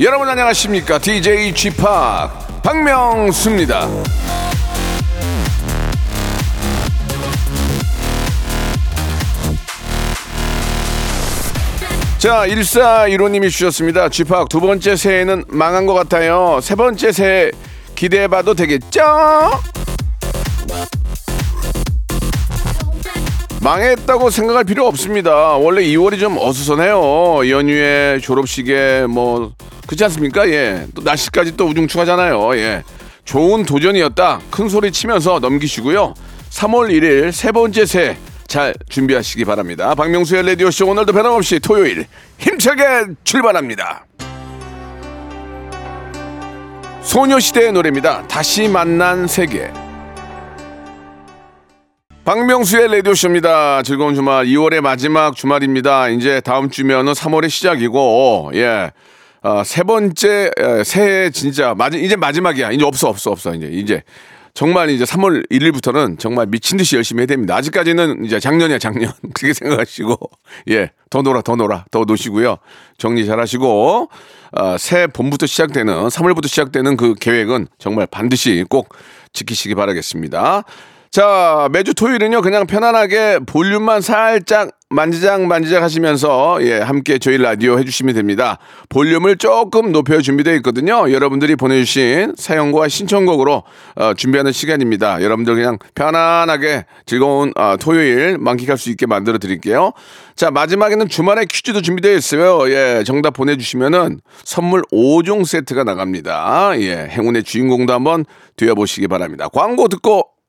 여러분 안녕하십니까 DJ p 박명수입니다 자 1415님이 주셨습니다 p 두 번째 새해는 망한 것 같아요 세 번째 새해 기대해봐도 되겠죠? 망했다고 생각할 필요 없습니다. 원래 2월이 좀 어수선해요. 연휴에 졸업식에 뭐 그렇지 않습니까? 예. 또 날씨까지 또 우중충하잖아요. 예. 좋은 도전이었다. 큰 소리 치면서 넘기시고요. 3월 1일 세 번째 새 잘 준비하시기 바랍니다. 박명수의 라디오쇼 오늘도 변함없이 토요일 힘차게 출발합니다. 소녀시대의 노래입니다. 다시 만난 세계. 박명수의 라디오쇼입니다. 즐거운 주말 2월의 마지막 주말입니다. 이제 다음 주면은 3월의 시작이고 예. 아, 세 번째 에, 새해 진짜 마지 이제 마지막이야. 이제 없어 없어 없어 이제 이제 정말 이제 3월 1일부터는 정말 미친 듯이 열심히 해야 됩니다. 아직까지는 이제 작년이야 작년 그렇게 생각하시고 예 더 놀아 더 놀아 더 노시고요 정리 잘 하시고 아, 새 봄부터 시작되는 3월부터 시작되는 그 계획은 정말 반드시 꼭 지키시기 바라겠습니다. 자, 매주 토요일은요, 그냥 편안하게 볼륨만 살짝 만지작 만지작 하시면서, 예, 함께 저희 라디오 해주시면 됩니다. 볼륨을 조금 높여 준비되어 있거든요. 여러분들이 보내주신 사연과 신청곡으로 어, 준비하는 시간입니다. 여러분들 그냥 편안하게 즐거운 어, 토요일 만끽할 수 있게 만들어 드릴게요. 자, 마지막에는 주말에 퀴즈도 준비되어 있어요. 예, 정답 보내주시면은 선물 5종 세트가 나갑니다. 예, 행운의 주인공도 한번 되어보시기 바랍니다. 광고 듣고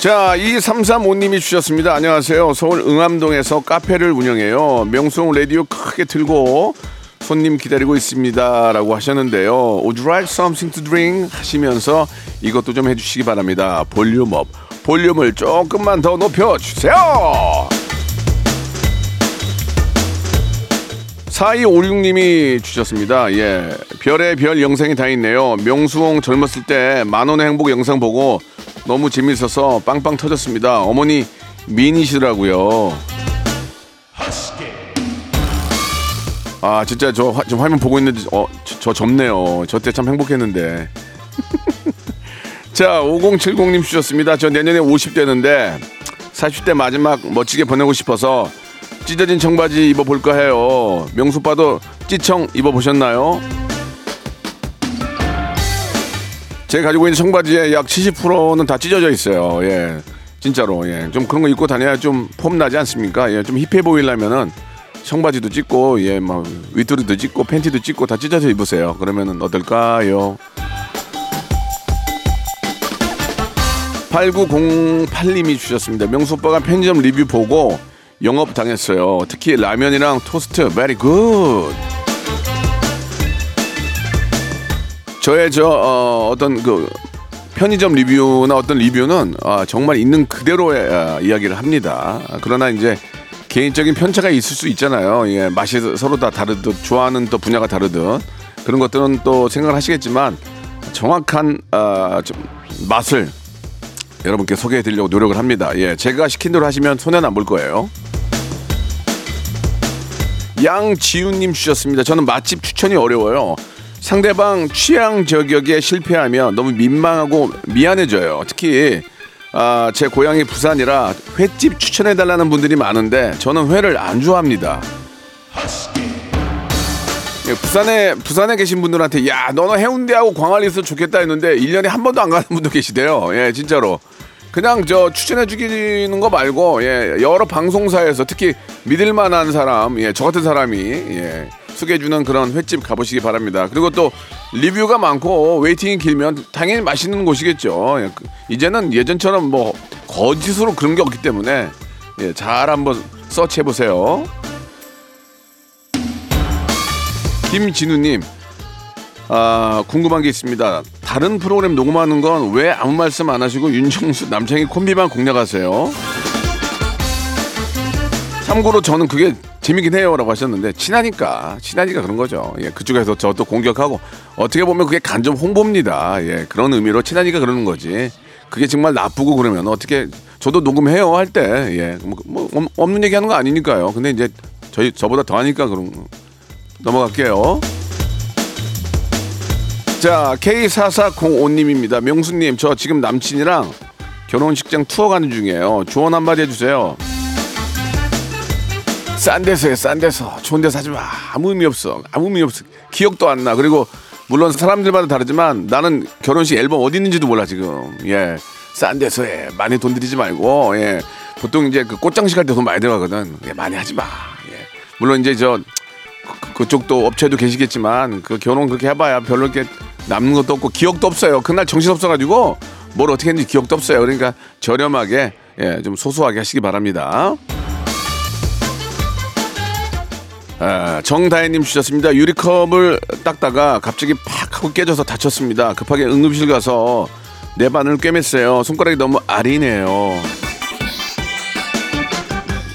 자, 2335님이 주셨습니다. 안녕하세요. 서울 응암동에서 카페를 운영해요. 명수홍 라디오 크게 틀고 손님 기다리고 있습니다. 라고 하셨는데요. Would you like something to drink? 하시면서 이것도 좀 해주시기 바랍니다. 볼륨업. 볼륨을 조금만 더 높여주세요. 4256님이 주셨습니다. 예. 별의 별 영상이 다 있네요. 명수홍 젊었을 때 만원의 행복 영상 보고 너무 재밌어서 빵빵 터졌습니다. 어머니 미인이시더라고요. 아, 진짜 저 화, 지금 화면 보고 있는데, 어, 저, 저 젊네요. 저 때 참 행복했는데. 자, 5070님 주셨습니다. 저 내년에 50대는데 40대 마지막 멋지게 보내고 싶어서 찢어진 청바지 입어볼까 해요. 명수빠도 찌청 입어보셨나요? 제가 가지고 있는 청바지의 약 70%는 다 찢어져 있어요. 예. 진짜로. 예. 좀 그런 거 입고 다녀야 좀 폼 나지 않습니까? 예. 좀 힙해 보이려면은 청바지도 찢고, 예, 막 윗도리도 찢고, 팬티도 찢고 다 찢어져 입으세요. 그러면은 어떨까요? 8908님이 주셨습니다. 명수 오빠가 편의점 리뷰 보고 영업 당했어요. 특히 라면이랑 토스트, 베리 저의 저 어, 어떤 그 편의점 리뷰나 어떤 리뷰는 아, 정말 있는 그대로의 아, 이야기를 합니다. 아, 그러나 이제 개인적인 편차가 있을 수 있잖아요. 예, 맛이 서로 다 다르듯 좋아하는 또 분야가 다르듯 그런 것들은 또 생각을 하시겠지만 정확한 아, 좀 맛을 여러분께 소개해 드리려고 노력을 합니다. 예, 제가 시킨 대로 하시면 손해는 안 볼 거예요. 양지훈님 주셨습니다. 저는 맛집 추천이 어려워요. 상대방 취향 저격에 실패하면 너무 민망하고 미안해져요. 특히 아, 제 고향이 부산이라 횟집 추천해 달라는 분들이 많은데 저는 회를 안 좋아합니다. 예, 부산에 부산에 계신 분들한테 야 너는 해운대하고 광안리 있어 좋겠다 했는데 1년에 한 번도 안 가는 분도 계시대요. 예, 진짜로. 그냥 저 추천해 주기는 거 말고 예, 여러 방송사에서 특히 믿을 만한 사람, 예, 저 같은 사람이 예, 소개해 주는 그런 횟집 가보시기 바랍니다. 그리고 또 리뷰가 많고 웨이팅이 길면 당연히 맛있는 곳이겠죠. 예, 그- 이제는 예전처럼 뭐 거짓으로 그런 게 없기 때문에 예, 잘 한번 서치해 보세요. 김진우님, 아, 궁금한 게 있습니다. 다른 프로그램 녹음하는 건 왜 아무 말씀 안 하시고 윤정수 남창희 콤비만 공략하세요? 참고로 저는 그게 재미긴 해요라고 하셨는데 친하니까 친하니까 그런 거죠. 예, 그쪽에서 저또 공격하고 어떻게 보면 그게 간접 홍보입니다. 예, 그런 의미로 친하니까 그러는 거지. 그게 정말 나쁘고 그러면 어떻게 저도 녹음해요 할 때 예, 뭐, 뭐 없- 없는 얘기하는 거 아니니까요. 근데 이제 저희 저보다 더 하니까 거. 넘어갈게요. 자, K4405님입니다. 명수님, 저 지금 남친이랑 결혼식장 투어 가는 중이에요. 조언 한마디 해주세요. 싼 데서 해, 싼 데서. 좋은 데서 하지 마. 아무 의미 없어. 아무 의미 없어. 기억도 안 나. 그리고 물론 사람들마다 다르지만 나는 결혼식 앨범 어디 있는지도 몰라, 지금. 예. 싼 데서 해. 많이 돈 들이지 말고, 예. 보통 이제 그 꽃장식 할 때 돈 많이 들어가거든. 예, 많이 하지 마. 예. 물론 이제 저 그- 그쪽도 업체도 계시겠지만 그 결혼 그렇게 해봐야 별로 이렇게 남는 것도 없고 기억도 없어요. 그날 정신 없어가지고 뭘 어떻게 했는지 기억도 없어요. 그러니까 저렴하게 예, 좀 소소하게 하시기 바랍니다. 아, 정다혜님 주셨습니다. 유리컵을 닦다가 갑자기 팍 하고 깨져서 다쳤습니다. 급하게 응급실 가서 내 바늘 꿰맸어요. 손가락이 너무 아리네요.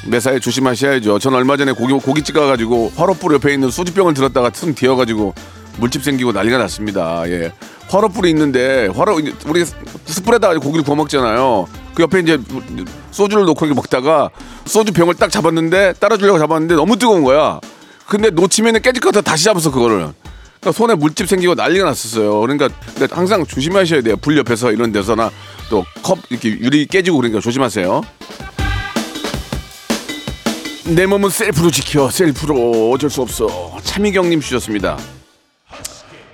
매사에 조심하셔야죠. 전 얼마 전에 고기, 고깃집 가가지고 화로불 옆에 있는 소주병을 들었다가 퉁 뒤어가지고 물집 생기고 난리가 났습니다. 예. 화로불이 있는데 화로 우리 숯불에다가 고기를 구워 먹잖아요. 그 옆에 이제 소주를 놓고 이렇게 먹다가 소주 병을 딱 잡았는데 따라주려고 잡았는데 너무 뜨거운 거야. 근데 놓치면 깨질 것 같아 다시 잡았어 그거를. 그러니까 손에 물집 생기고 난리가 났었어요. 그러니까, 항상 조심하셔야 돼요. 불 옆에서 이런 데서나 또 컵 이렇게 유리 깨지고 그러니까 조심하세요. 내 몸은 셀프로 지켜 셀프로 어쩔 수 없어 차미경님 주셨습니다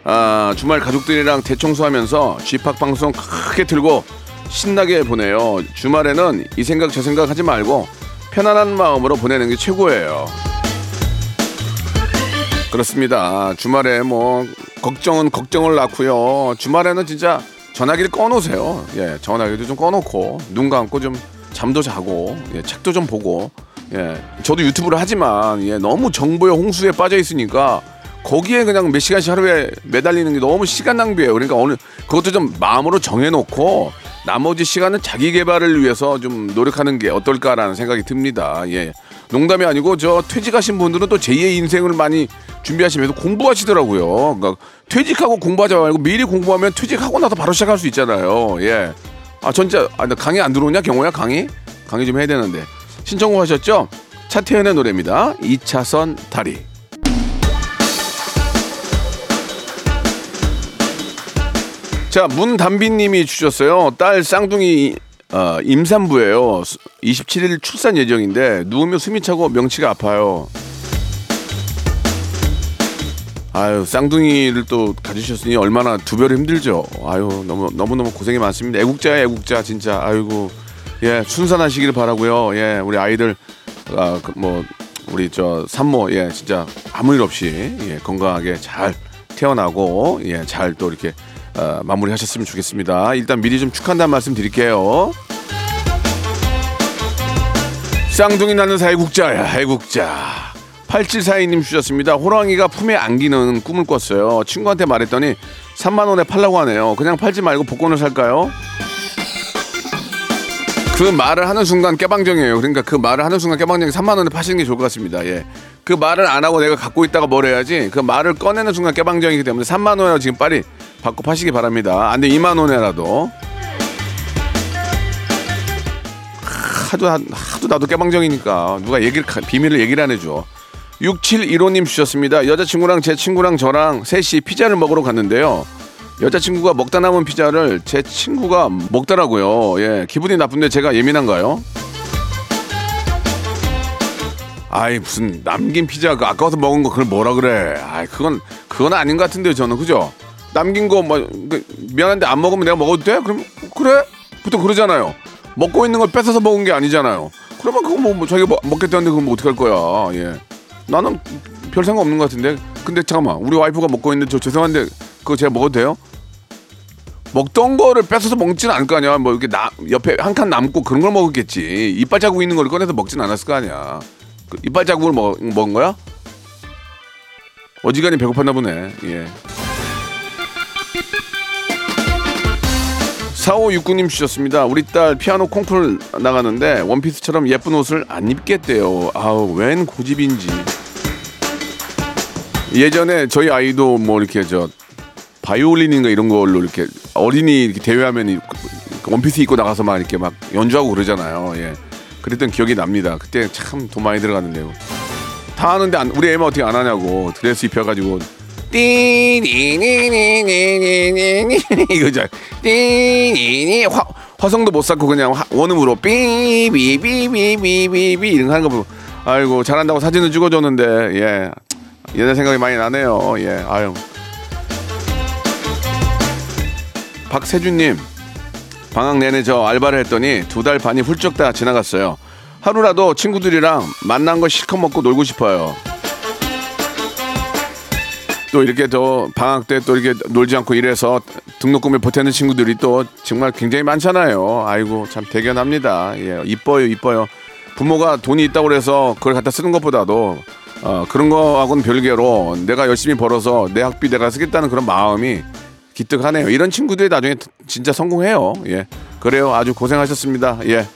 아 주말 가족들이랑 대청소하면서 쥐팍 방송 크게 틀고 신나게 보내요. 주말에는 이 생각 저 생각 하지 말고 편안한 마음으로 보내는 게 최고예요. 그렇습니다. 주말에 뭐 걱정은 걱정을 낳고요. 주말에는 진짜 전화기를 꺼놓으세요. 예 전화기도 좀 꺼놓고 눈 감고 좀 잠도 자고 예, 책도 좀 보고. 예 저도 유튜브를 하지만 예 너무 정보의 홍수에 빠져 있으니까 거기에 그냥 몇 시간씩 하루에 매달리는 게 너무 시간 낭비예요. 그러니까 어느 그것도 좀 마음으로 정해놓고 나머지 시간은 자기 개발을 위해서 좀 노력하는 게 어떨까라는 생각이 듭니다 예 농담이 아니고 저 퇴직하신 분들은 또 제2의 인생을 많이 준비하시면서 공부하시더라고요 그러니까 퇴직하고 공부하지 말고 미리 공부하면 퇴직하고 나서 바로 시작할 수 있잖아요 예 아, 진짜, 아, 나 강의 안 들어오냐, 경호야, 강의? 강의 좀 해야 되는데. 신청곡 하셨죠? 차태현의 노래입니다. 2차선 다리. 자, 문담비님이 주셨어요. 딸 쌍둥이 어, 임산부예요. 27일 출산 예정인데 누우면 숨이 차고 명치가 아파요. 아유 쌍둥이를 또 가지셨으니 얼마나 두 배로 힘들죠. 아유 너무 너무 너무 고생이 많습니다. 애국자야 애국자 진짜. 아이고 예 순산하시길 바라고요. 예 우리 아이들 아, 그뭐 우리 저 산모 예 진짜 아무 일 없이 예 건강하게 잘 태어나고 예 잘 또 이렇게 어, 마무리하셨으면 좋겠습니다. 일단 미리 좀 축하한다는 말씀 드릴게요. 쌍둥이 낳는 사애국자야 애국자 8742님 주셨습니다 호랑이가 품에 안기는 꿈을 꿨어요 친구한테 말했더니 3만원에 팔라고 하네요 그냥 팔지 말고 복권을 살까요? 그 말을 하는 순간 깨방정이에요 그러니까 그 말을 하는 순간 깨방정이 3만원에 파시는 게 좋을 것 같습니다 예. 그 말을 안 하고 내가 갖고 있다가 뭘 해야지 그 말을 꺼내는 순간 깨방정이기 때문에 3만원에 지금 빨리 받고 파시기 바랍니다 안 돼 2만원에라도 하도 하도 나도 깨방정이니까 누가 얘기를 비밀을 얘기를 안 해줘. 6715님 주셨습니다. 여자친구랑 제 친구랑 저랑 셋이 피자를 먹으러 갔는데요. 여자친구가 먹다 남은 피자를 제 친구가 먹더라고요. 예, 기분이 나쁜데 제가 예민한가요? 아이 무슨 남긴 피자 그 아까워서 먹은 거 그걸 뭐라 그래? 아이 그건 그건 아닌 것 같은데요 저는 그죠? 남긴 거뭐 그, 미안한데 안 먹으면 내가 먹어도 돼? 그럼 그래? 보통 그러잖아요. 먹고 있는 걸 뺏어서 먹은 게 아니잖아요. 그러면 그거 뭐, 뭐 자기가 뭐, 먹겠다는데 그럼 뭐 어떡할 거야? 예. 나는 별 생각 없는 것 같은데. 근데 잠깐만 우리 와이프가 먹고 있는데 저 죄송한데 그거 제가 먹어도 돼요? 먹던 거를 뺏어서 먹지는 않을 거 아니야. 뭐 이렇게 나, 옆에 한 칸 남고 그런 걸 먹었겠지. 이빨 자국 있는 걸 꺼내서 먹진 않았을 거 아니야. 그 이빨 자국을 먹, 먹은 거야? 어지간히 배고팠나 보네. 예. 4569님 주셨습니다. 우리 딸 피아노 콩쿨 나가는데 원피스처럼 예쁜 옷을 안 입겠대요. 아우, 웬 고집인지. 예전에 저희 아이도 뭐 이렇게 저 바이올린인가 이런 걸로 이렇게 어린이 이렇게 대회하면 원피스 입고 나가서 막 이렇게 막 연주하고 그러잖아요. 예. 그랬던 기억이 납니다. 그때 참 돈 많이 들어갔는데요. 다 하는데 안- 우리 애만 어떻게 안 하냐고 드레스 입혀가지고 띠니니니니니니 이거죠. 띠니니 화 화성도 못 쌓고 그냥 화- 원음으로 삐비비비비비비 이런 거 하는 거 보고 아이고 잘한다고 사진을 찍어줬는데 예 옛날 생각이 많이 나네요. 예 아유 박세준님 방학 내내 저 알바를 했더니 두 달 반이 훌쩍 다 지나갔어요. 하루라도 친구들이랑 만난 거 실컷 먹고 놀고 싶어요. 또 이렇게 또 방학 때 또 이렇게 놀지 않고 이래서 등록금에 보태는 친구들이 또 정말 굉장히 많잖아요. 아이고 참 대견합니다. 예, 이뻐요, 이뻐요. 부모가 돈이 있다고 그래서 그걸 갖다 쓰는 것보다도 어, 그런 거하고는 별개로 내가 열심히 벌어서 내 학비 내가 쓰겠다는 그런 마음이 기특하네요. 이런 친구들이 나중에 진짜 성공해요. 예, 그래요. 아주 고생하셨습니다. 예.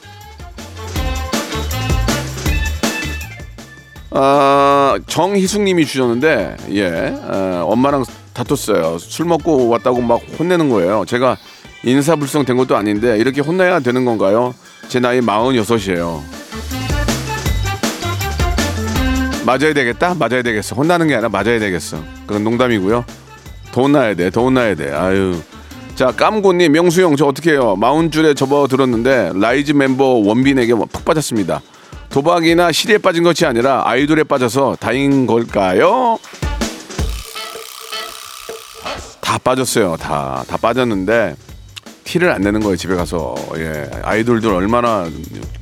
아, 정희숙님이 주셨는데, 예, 어, 엄마랑 다퉜어요. 술 먹고 왔다고 막 혼내는 거예요. 제가 인사불성 된 것도 아닌데, 이렇게 혼내야 되는 건가요? 제 나이 46이에요. 맞아야 되겠다? 맞아야 되겠어. 혼나는 게 아니라 맞아야 되겠어. 그건 농담이고요. 더 혼나야 돼, 더 혼나야 돼. 아유. 자, 깜고님, 명수형, 저 어떻게 해요? 마흔 줄에 접어들었는데, 라이즈 멤버 원빈에게 뭐 푹 빠졌습니다. 도박이나 술에 빠진 것이 아니라 아이돌에 빠져서 다행인 걸까요? 다 빠졌어요. 다. 다 빠졌는데, 티를 안 내는 거예요, 집에 가서. 예. 아이돌들 얼마나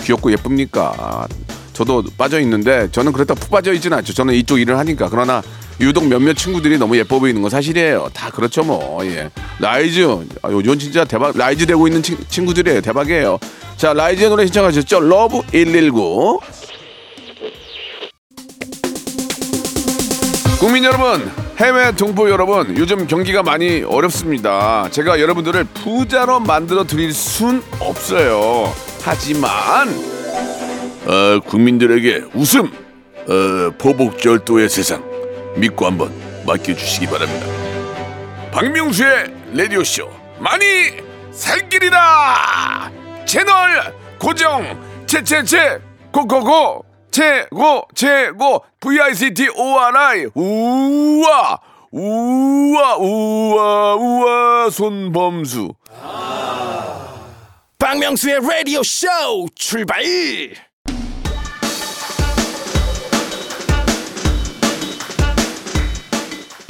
귀엽고 예쁩니까? 저도 빠져 있는데, 저는 그렇다고 푹 빠져 있지는 않죠. 저는 이쪽 일을 하니까. 그러나, 유독 몇몇 친구들이 너무 예뻐 보이는 건 사실이에요. 다 그렇죠, 뭐. 예. 라이즈. 아, 요즘 진짜 대박. rise 되고 있는 친, 친구들이에요. 대박이에요. 자, 라이즈의 노래 신청하셨죠? Love 119. 국민 여러분, 해외 동포 여러분, 요즘 경기가 많이 어렵습니다. 제가 여러분들을 부자로 만들어 드릴 순 없어요. 하지만, 어, 국민들에게 웃음, 어, 보복절도의 세상 믿고 한번 맡겨주시기 바랍니다. 박명수의 라디오 쇼 많이 살기리라 채널 고정. 채채채. 고고고. 최고 최고. VICT ORI 우와. 우와 우와 우와. 손범수. 박명수의 라디오 쇼 출발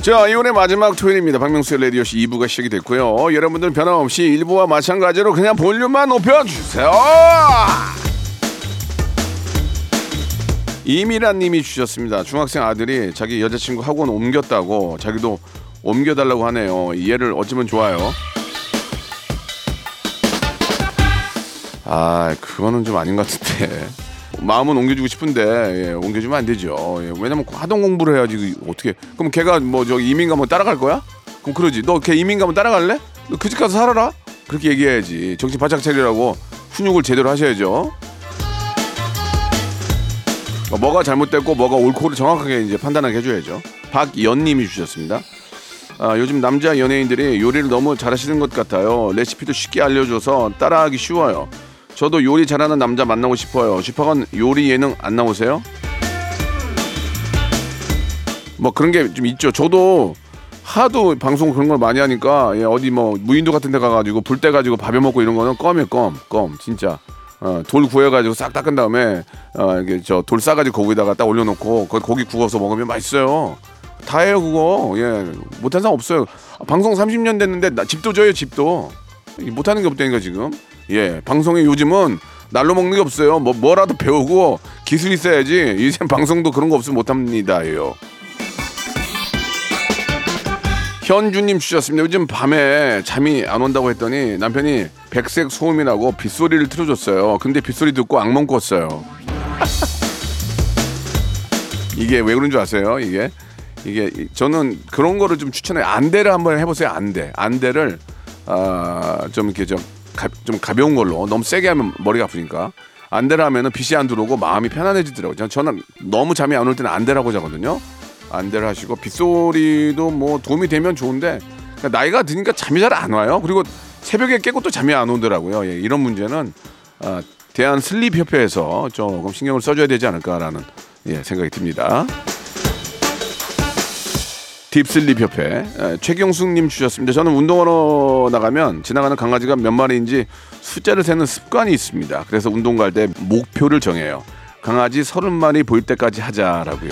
자, 이번에 마지막 토요일입니다. 박명수의 라디오쇼 2부가 시작이 됐고요. 여러분들 변함없이 1부와 마찬가지로 그냥 볼륨만 높여주세요. 이미란 님이 주셨습니다. 중학생 아들이 자기 여자친구 학원 옮겼다고 자기도 옮겨달라고 하네요. 얘를 어쩌면 좋아요. 아, 그거는 좀 아닌 것 같은데. 마음은 옮겨주고 싶은데 예, 옮겨주면 안 되죠. 예, 왜냐면 하동 공부를 해야지 그 어떻게? 그럼 걔가 뭐 저기 이민 가면 따라갈 거야? 그럼 그러지. 너 걔 이민 가면 따라갈래? 너 그 집 가서 살아라. 그렇게 얘기해야지. 정신 바짝 차리라고 훈육을 제대로 하셔야죠. 어, 뭐가 잘못됐고 뭐가 옳고를 정확하게 이제 판단하게 해줘야죠. 박연님이 주셨습니다. 아, 요즘 남자 연예인들이 요리를 너무 잘하시는 것 같아요. 레시피도 쉽게 알려줘서 따라하기 쉬워요. 저도 요리 잘하는 남자 만나고 싶어요. 슈퍼건 요리 예능 안 나오세요? 뭐 그런 게 좀 있죠. 저도 하도 방송 그런 걸 많이 하니까 예, 어디 뭐 무인도 같은 데 가가지고 불 때 가지고 밥해 먹고 이런 거는 껌이에요 껌, 껌 진짜 어, 돌 구해가지고 싹 닦은 다음에 어, 이게 저 돌 싸가지고 거기다가 딱 올려놓고 거 고기 구워서 먹으면 맛있어요. 다 해요 그거. 예, 못한 사람 없어요. 방송 30년 됐는데 나, 집도 줘요 집도. 못하는 게 없다니까 지금. 예, 방송에 요즘은 날로 먹는 게 없어요. 뭐 뭐라도 배우고 기술 있어야지. 이제 방송도 그런 거 없으면 못 합니다요. 현주님 주셨습니다. 요즘 밤에 잠이 안 온다고 했더니 남편이 백색 소음이 나고 빗소리를 틀어줬어요. 근데 빗소리 듣고 악몽 꿨어요. 이게 왜 그런 줄 아세요? 이게 이게 이- 저는 그런 거를 좀 추천해요. 안대를 한번 해보세요. 안대 안대를 아 좀 이렇게 좀, 가, 좀 가벼운 걸로 너무 세게 하면 머리가 아프니까 안대를 하면은 빛이 안 들어오고 마음이 편안해지더라고요. 전- 저는 너무 잠이 안 올 때는 안대라고 자거든요. 안대를 하시고 빗소리도 뭐 도움이 되면 좋은데 그러니까 나이가 드니까 잠이 잘 안 와요. 그리고 새벽에 깨고 또 잠이 안 오더라고요. 예, 이런 문제는 아, 대한 sleep 협회에서 조금 신경을 써줘야 되지 않을까라는 예, 생각이 듭니다. deep sleep 협회 에, 최경숙님 주셨습니다. 저는 운동하러 나가면 지나가는 강아지가 몇 마리인지 숫자를 세는 습관이 있습니다. 그래서 운동 갈 때 목표를 정해요. 강아지 서른 마리 보일 때까지 하자라고요.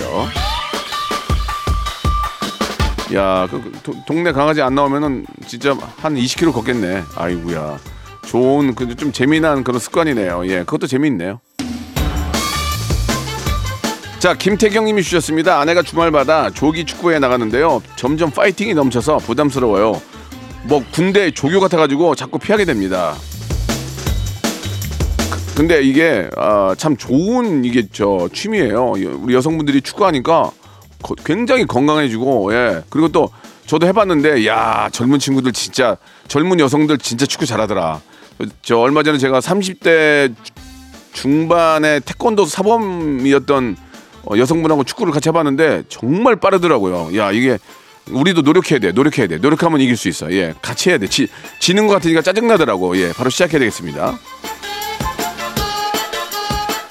야, 그, 그 도- 동네 강아지 안 나오면은 진짜 한 20km 걷겠네. 아이구야. 좋은 그 좀 재미난 그런 습관이네요. 예, 그것도 재미있네요. 자, 김태경님이 주셨습니다. 아내가 주말마다 조기 축구에 나가는데요. 점점 파이팅이 넘쳐서 부담스러워요. 뭐 군대 조교 같아가지고 자꾸 피하게 됩니다. 그- 근데 이게 아, 참 좋은 이게 저 취미예요. 우리 여성분들이 축구하니까 거- 굉장히 건강해지고 예 그리고 또 저도 해봤는데 야 젊은 친구들 진짜 젊은 여성들 진짜 축구 잘하더라. 저 얼마 전에 제가 30대 중반에 태권도 사범이었던 어, 여성분하고 축구를 같이 해봤는데 정말 빠르더라고요. 야 이게 우리도 노력해야 돼, 노력해야 돼, 노력하면 이길 수 있어. 예, 같이 해야 돼. 지, 지는 것 같으니까 짜증 나더라고. 예, 바로 시작해야 되겠습니다.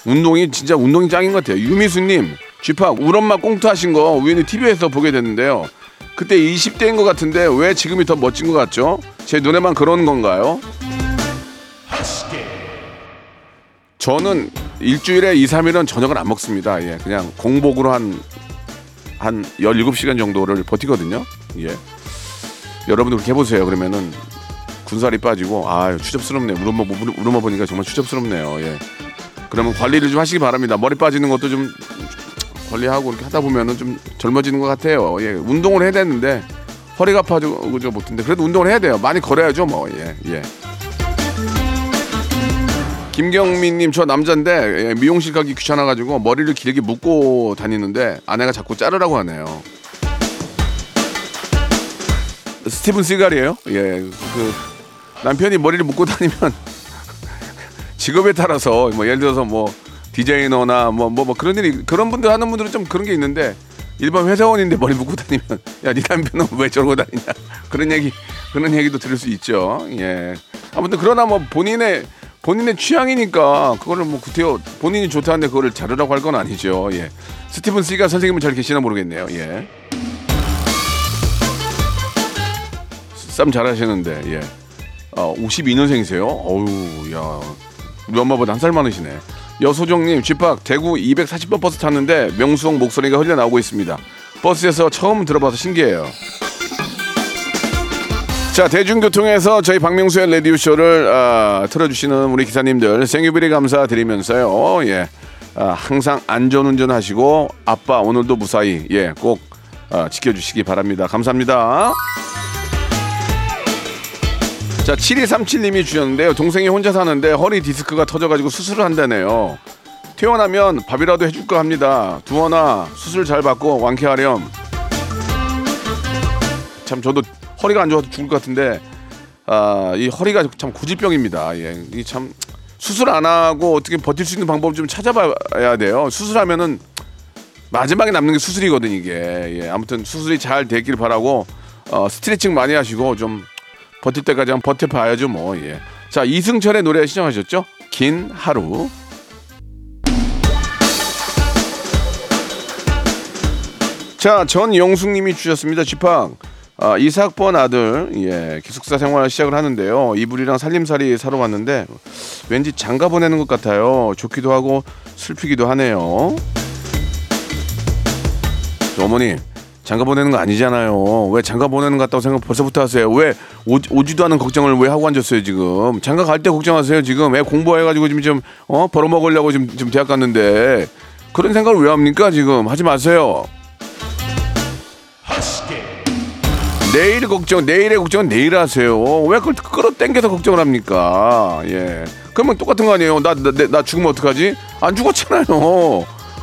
운동이 진짜 운동이 짱인 것 같아요. 유미수님, 쥐팍 우리 엄마 꽁트 하신 거 우연히 TV에서 보게 됐는데요. 그때 20대인 것 같은데 왜 지금이 더 멋진 것 같죠? 제 눈에만 그런 건가요? 저는 일주일에 2, 3일은 저녁을 안 먹습니다. 예, 그냥 공복으로 한, 한 17시간 정도를 버티거든요. 예. 여러분도 그렇게 해보세요. 그러면은 군살이 빠지고, 아유, 추접스럽네요. 우리 엄마 보니까 정말 추접스럽네요. 예. 그러면 관리를 좀 하시기 바랍니다. 머리 빠지는 것도 좀 관리하고 이렇게 하다 보면은 좀 젊어지는 것 같아요. 예, 운동을 해야 되는데 허리가 아파지고 못한데 그래도 운동을 해야 돼요. 많이 걸어야죠, 뭐. 예, 예. 김경민님 저 남자인데 예, 미용실 가기 귀찮아가지고 머리를 길게 묶고 다니는데 아내가 자꾸 자르라고 하네요. 스티븐 시갈이에요? 예, 그 남편이 머리를 묶고 다니면 직업에 따라서 뭐 예를 들어서 뭐 디자이너나 뭐뭐뭐 그런 일이 그런 분들 하는 분들은 좀 그런 게 있는데 일반 회사원인데 머리 묶고 다니면 야 네 남편은 왜 저러고 다니냐 그런 얘기 그런 얘기도 들을 수 있죠. 예. 아무튼 그러나 뭐 본인의 본인의 취향이니까 그거를 뭐 구태여 본인이 좋다는데 그거를 자르라고 할 건 아니죠. 예. 스티븐 씨가 선생님은 잘 계시나 모르겠네요. 예. 쌈 잘하시는데 예. 어, 52년생이세요? 어우, 야. 우리 엄마보다 한 살 많으시네. 여소정님, 쥐팍 대구 240번 버스 탔는데 명수홍 목소리가 흘러나오고 있습니다. 버스에서 처음 들어봐서 신기해요. 자, 대중교통에서 저희 박명수의 라디오쇼를 아, 틀어주시는 우리 기사님들 생유비리 감사드리면서요. 어, 예. 아, 항상 안전운전 하시고 아빠 오늘도 무사히 예, 꼭 아, 지켜주시기 바랍니다. 감사합니다. 자, 7237님이 주셨는데요. 동생이 혼자 사는데 허리 디스크가 터져가지고 수술을 한다네요. 퇴원하면 밥이라도 해줄까 합니다. 두원아, 수술 잘 받고 완쾌하렴. 참, 저도 허리가 안 좋아서 죽을 것 같은데, 아, 이 허리가 참 고질병입니다. 예, 이 참, 수술 안 하고 어떻게 버틸 수 있는 방법을 좀 찾아봐야 돼요. 수술하면은 마지막에 남는 게 수술이거든, 이게. 예, 아무튼 수술이 잘 되길 바라고, 어, 스트레칭 많이 하시고 좀 버틸 때까지 한번 버텨봐야죠 뭐 예. 자 이승철의 노래 시청하셨죠? 긴 하루 자 전영숙님이 주셨습니다 지팡 아, 이삭번 아들 예 기숙사 생활 시작을 하는데요. 이불이랑 살림살이 사러 왔는데 왠지 장가 보내는 것 같아요. 좋기도 하고 슬프기도 하네요. 저 어머니 장가 보내는 거 아니잖아요. 왜 장가 보내는 것 같다고 생각 벌써부터 하세요? 왜 오, 오지도 않은 걱정을 왜 하고 앉았어요 지금? 장가 갈 때 걱정하세요 지금? 애 공부해가지고 지금 좀 어? 벌어먹으려고 지금 지금 대학 갔는데 그런 생각을 왜 합니까 지금? 하지 마세요. 내일 걱정, 내일의 걱정은 내일 하세요. 왜 그걸 끌어당겨서 걱정을 합니까? 예. 그러면 똑같은 거 아니에요? 나, 나, 나 죽으면 어떡하지? 안 죽었잖아요.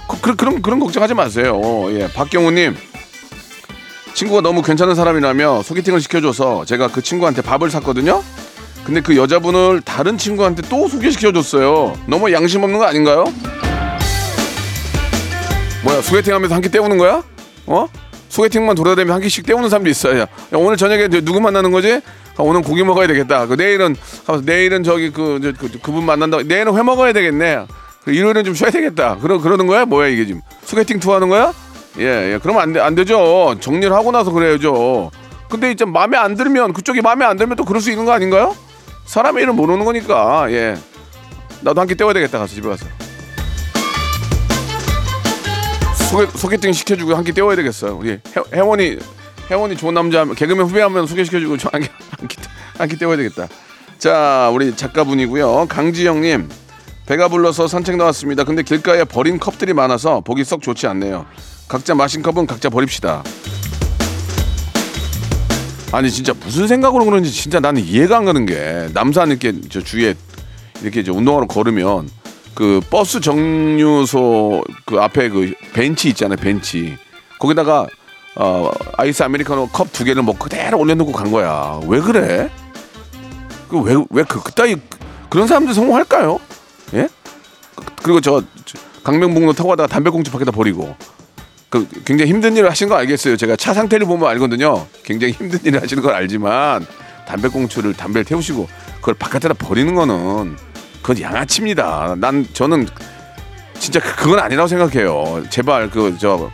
그, 그, 그런, 그런 걱정하지 마세요. 예. 박경우님. 친구가 너무 괜찮은 사람이라며 소개팅을 시켜줘서 제가 그 친구한테 밥을 샀거든요? 근데 그 여자분을 다른 친구한테 또 소개시켜줬어요. 너무 양심 없는 거 아닌가요? 뭐야, 소개팅 하면서 한 끼 때우는 거야? 어? 소개팅만 돌아다니면 한 끼씩 때우는 사람도 있어요. 야, 오늘 저녁에 누구 만나는 거지? 아, 오늘 고기 먹어야 되겠다. 그 내일은 아, 내일은 저기 그, 저, 그 그분 만난다. 내일은 회 먹어야 되겠네. 그 일요일은 좀 쉬어야 되겠다. 그러 그러는 거야? 뭐야 이게 지금 소개팅 투하는 거야? 예, 예. 그러면 안, 돼, 안 되죠. 정리를 하고 나서 그래야죠. 근데 이제 마음에 안 들면 그쪽이 마음에 안 들면 또 그럴 수 있는 거 아닌가요? 사람의 이름 모르는 거니까. 예. 나도 한 끼 때워야 되겠다. 가서 집에 가서. 소개, 소개팅 시켜주고 한 끼 때워야 되겠어요. 우리 해, 혜원이 혜원이 좋은 남자 개그맨 후배 하면 소개시켜주고 저한끼 한끼 때워야 되겠다. 자 우리 작가분이고요. 강지영님 배가 불러서 산책 나왔습니다. 근데 길가에 버린 컵들이 많아서 보기 썩 좋지 않네요. 각자 마신 컵은 각자 버립시다. 아니 진짜 무슨 생각으로 그런지 진짜 나는 이해가 안 가는 게 남산 이렇게 저 주위에 이렇게 이제 운동하러 걸으면 그 버스 정류소 그 앞에 그 벤치 있잖아요 벤치. 거기다가 어 아이스 아메리카노 컵 두 개를 뭐 그대로 올려놓고 간 거야. 왜 그래? 그 왜 왜 그 그따위 그런 사람들 성공할까요? 예? 그리고 저, 저 강명북로 타고 가다가 담배꽁초 밖에다 버리고. 그 굉장히 힘든 일을 하신 거 알겠어요. 제가 차 상태를 보면 알거든요. 굉장히 힘든 일을 하시는 걸 알지만 담배꽁초를 담배를 태우시고 그걸 바깥에다 버리는 거는 그건 양아치입니다. 난 저는 진짜 그- 그건 아니라고 생각해요. 제발 그 저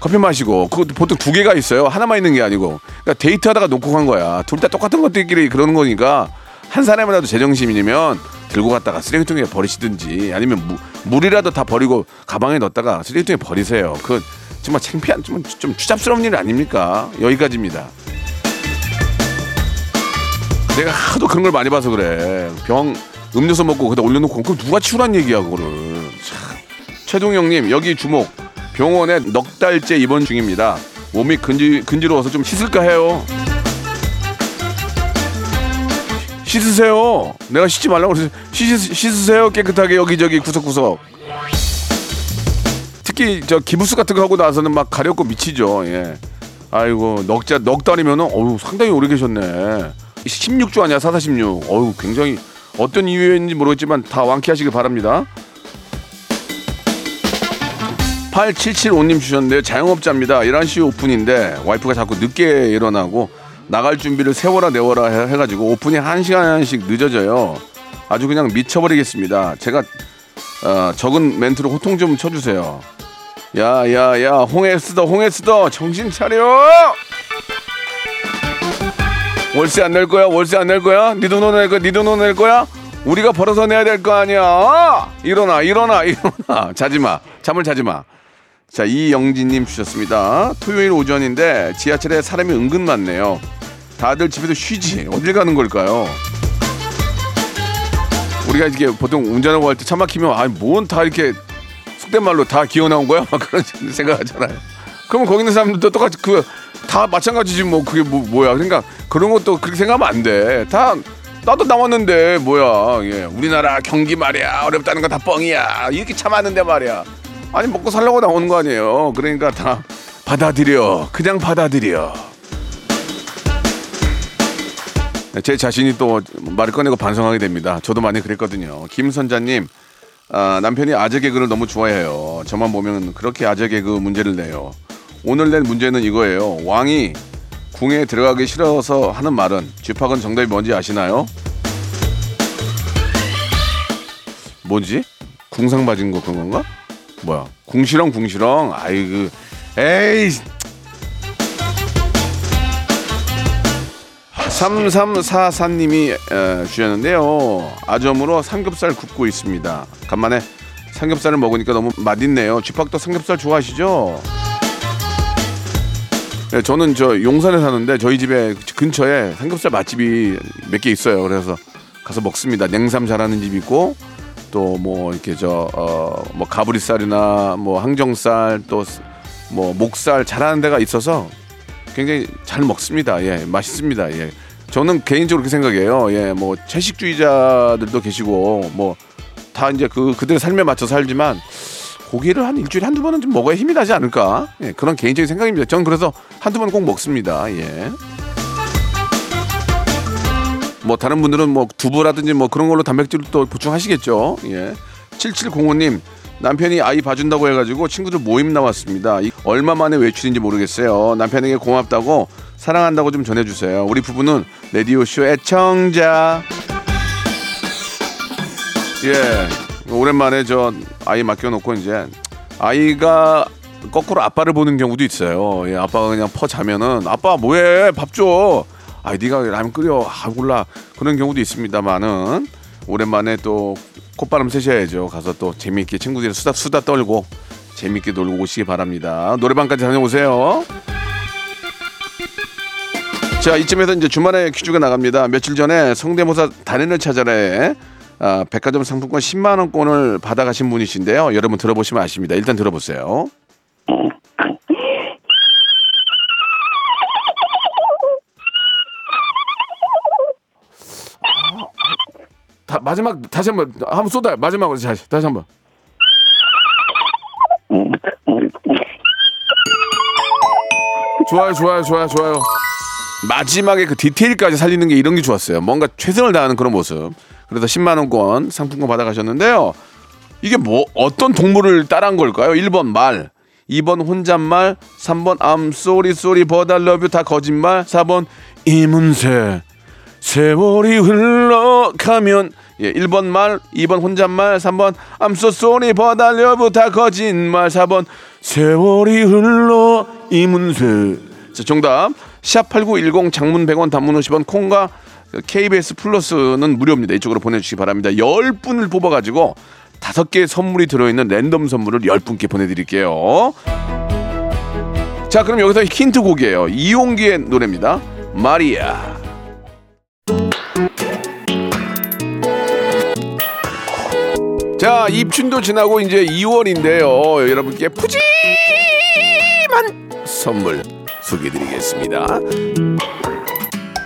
커피 마시고 그 보통 두 개가 있어요. 하나만 있는 게 아니고 그러니까 데이트하다가 놓고 간 거야. 둘 다 똑같은 것들끼리 그러는 거니까 한 사람이라도 제정신이면 들고 갔다가 쓰레기통에 버리시든지 아니면 무, 물이라도 다 버리고 가방에 넣었다가 쓰레기통에 버리세요. 그 정말 창피한 좀, 좀 추잡스러운 일 아닙니까? 여기까지입니다. 내가 하도 그런 걸 많이 봐서 그래. 병 음료수 먹고 거기다 올려놓고 그걸 누가 치우란 얘기야 그거를. 참. 최동영님 여기 주목. 병원에 넉 달째 입원 중입니다. 몸이 근지 근지러워서 좀 씻을까 해요. 씻으세요. 내가 씻지 말라고 그래서 씻, 씻으 세요 깨끗하게 여기저기 구석구석. 특히 저 기부스 같은 거 하고 나서는 막 가렵고 미치죠. 예. 아이고 넉자 넉 달이면은 어우 상당히 오래 계셨네. 16주 아니야 사사 16. 어우 굉장히 어떤 이유인지 모르겠지만 다 완쾌하시길 바랍니다. 8775님 주셨는데요. 자영업자입니다. 11시 오픈인데 와이프가 자꾸 늦게 일어나고 나갈 준비를 세워라 내워라 해- 해가지고 오픈이 1시간씩 늦어져요. 아주 그냥 미쳐버리겠습니다. 제가 어, 적은 멘트로 호통 좀 쳐주세요. 야야야 홍해 쓰더 홍해 쓰더 정신 차려. 월세 안 낼 거야? 월세 안 낼 거야? 니돈 낼 거야? 니돈 낼 거야? 우리가 벌어서 내야 될 거 아니야? 일어나, 일어나, 일어나. 자지 마. 잠을 자지 마. 자, 이영진님 주셨습니다. 토요일 오전인데 지하철에 사람이 은근 많네요. 다들 집에서 쉬지. 어딜 가는 걸까요? 우리가 이렇게 보통 운전하고 할 때 차 막히면 아니 뭔 다 이렇게 속된 말로 다 기어 나온 거야? 막 그런 생각하잖아요. 그러면 거기 있는 사람들도 똑같이 그 다 마찬가지지 뭐 그게 뭐 뭐야? 그러니까 그런 것도 그렇게 생각하면 안 돼. 다 나도 나왔는데 뭐야? 예, 우리나라 경기 말이야 어렵다는 거 다 뻥이야. 이렇게 차 많은데 말이야. 아니 먹고 살려고 나오는 거 아니에요. 그러니까 다 받아들여. 그냥 받아들여. 네, 제 자신이 또 말을 꺼내고 반성하게 됩니다. 저도 많이 그랬거든요. 김선자님, 아, 남편이 아재 개그를 너무 좋아해요. 저만 보면 그렇게 아재 개그 문제를 내요. 오늘 낸 문제는 이거예요. 왕이 궁에 들어가기 싫어서 하는 말은 쥐팍은 정답이 뭔지 아시나요? 뭐지? 궁상 맞은 거 그런 건가? 뭐야? 궁시렁 궁시렁. 아이 그 에이 3344님이 주셨는데요. 아점으로 삼겹살 굽고 있습니다. 간만에 삼겹살을 먹으니까 너무 맛있네요. 쥐팍도 삼겹살 좋아하시죠? 네, 저는 저 용산에 사는데 저희 집에 근처에 삼겹살 맛집이 몇 개 있어요. 그래서 가서 먹습니다. 냉삼 잘하는 집 있고 또 뭐 이렇게 저 어 뭐 가브리살이나 뭐 항정살 또 뭐 목살 잘하는 데가 있어서 굉장히 잘 먹습니다. 예, 맛있습니다. 예. 저는 개인적으로 그렇게 생각해요. 예, 뭐 채식주의자들도 계시고 뭐 다 이제 그 그들의 삶에 맞춰 살지만 고기를 한 일주일에 한두 번은 좀 먹어야 힘이 나지 않을까? 예, 그런 개인적인 생각입니다. 저는 그래서 한두 번 꼭 먹습니다. 예. 뭐 다른 분들은 뭐 두부라든지 뭐 그런 걸로 단백질을 또 보충하시겠죠. 예. 7705님 남편이 아이 봐준다고 해가지고 친구들 모임 나왔습니다. 이- 얼마 만에 외출인지 모르겠어요. 남편에게 고맙다고 사랑한다고 좀 전해주세요. 우리 부부는 라디오 쇼 애청자. 예, 오랜만에 저 아이 맡겨놓고 이제 아이가 거꾸로 아빠를 보는 경우도 있어요. 예, 아빠가 그냥 퍼 자면은 아빠 뭐해 밥 줘. 아, 네가 라면 끓여. 아, 몰라. 그런 경우도 있습니다만은 오랜만에 또 콧바람 쐬셔야죠. 가서 또 재미있게 친구들이 수다 수다 떨고 재미있게 놀고 오시기 바랍니다. 노래방까지 다녀오세요. 자 이쯤에서 이제 주말에 퀴즈가 나갑니다. 며칠 전에 성대모사 단연을 찾아라에 아, 백화점 상품권 10만 원권을 받아가신 분이신데요. 여러분 들어보시면 아십니다. 일단 들어보세요. 다, 마지막 다시 한번 한번 쏟아요. 마지막으로 다시 다시 한번. 좋아요, 좋아요, 좋아요, 좋아요. 마지막에 그 디테일까지 살리는 게 이런 게 좋았어요. 뭔가 최선을 다하는 그런 모습. 그래서 10만 원권 상품권 받아가셨는데요. 이게 뭐 어떤 동물을 따라한 걸까요? 1번 말, 2번 혼잣말, 3번 I'm so sorry but I love you 다 거짓말, 4번 이문세 세월이 흘러가면 예, 1번 말, 2번 혼잣말, 3번 I'm so sorry but I love you 다 거짓말 4번 세월이 흘러 이문세 자 정답 샵8910 장문 100원 단문 50원 콩과 KBS 플러스는 무료입니다. 이쪽으로 보내주시기 바랍니다. 10분을 뽑아가지고 다섯 개의 선물이 들어있는 랜덤 선물을 10분께 보내드릴게요. 자 그럼 여기서 힌트 곡이에요. 이용기의 노래입니다. 마리아. 자, 입춘도 지나고 이제 2월인데요. 여러분께 푸짐한 선물 소개해드리겠습니다.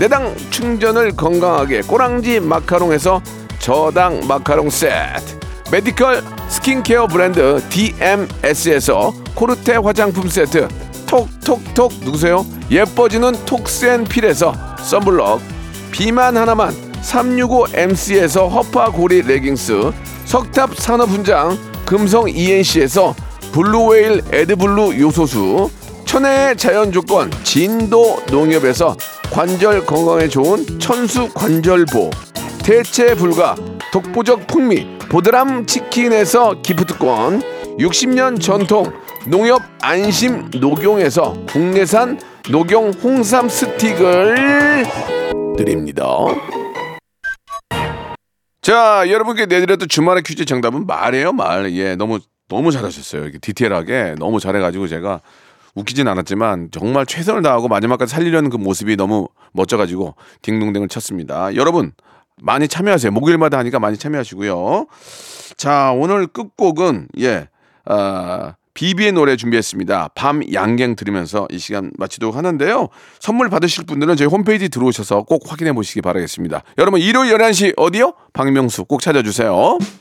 내 당 충전을 건강하게 꼬랑지 마카롱에서 저당 마카롱 세트, 메디컬 스킨케어 브랜드 DMS에서 코르테 화장품 세트, 톡톡톡 누구세요? 예뻐지는 톡센필에서 썬블럭, 비만 하나만 365MC에서 허파고리 레깅스, 석탑 산업훈장 금성 ENC에서 블루웨일 에드블루 요소수, 천혜의 자연 조건 진도 농협에서 관절 건강에 좋은 천수 관절보, 대체 불가 독보적 풍미 보드람 치킨에서 기프트권 60년 전통 농협 안심 녹용에서 국내산 녹용 홍삼 스틱을 드립니다. 자, 여러분께 내드렸던 주말의 퀴즈 정답은 말이에요, 말. 예, 너무 너무 잘하셨어요. 이렇게 디테일하게 너무 잘해가지고 제가 웃기진 않았지만 정말 최선을 다하고 마지막까지 살리려는 그 모습이 너무 멋져가지고 딩동댕을 쳤습니다. 여러분 많이 참여하세요. 목요일마다 하니까 많이 참여하시고요. 자, 오늘 끝곡은 예, 아, 비비의 노래 준비했습니다. 밤 양갱 들으면서 이 시간 마치도록 하는데요. 선물 받으실 분들은 저희 홈페이지 들어오셔서 꼭 확인해 보시기 바라겠습니다. 여러분 일요일 11시 어디요? 박명수 꼭 찾아주세요.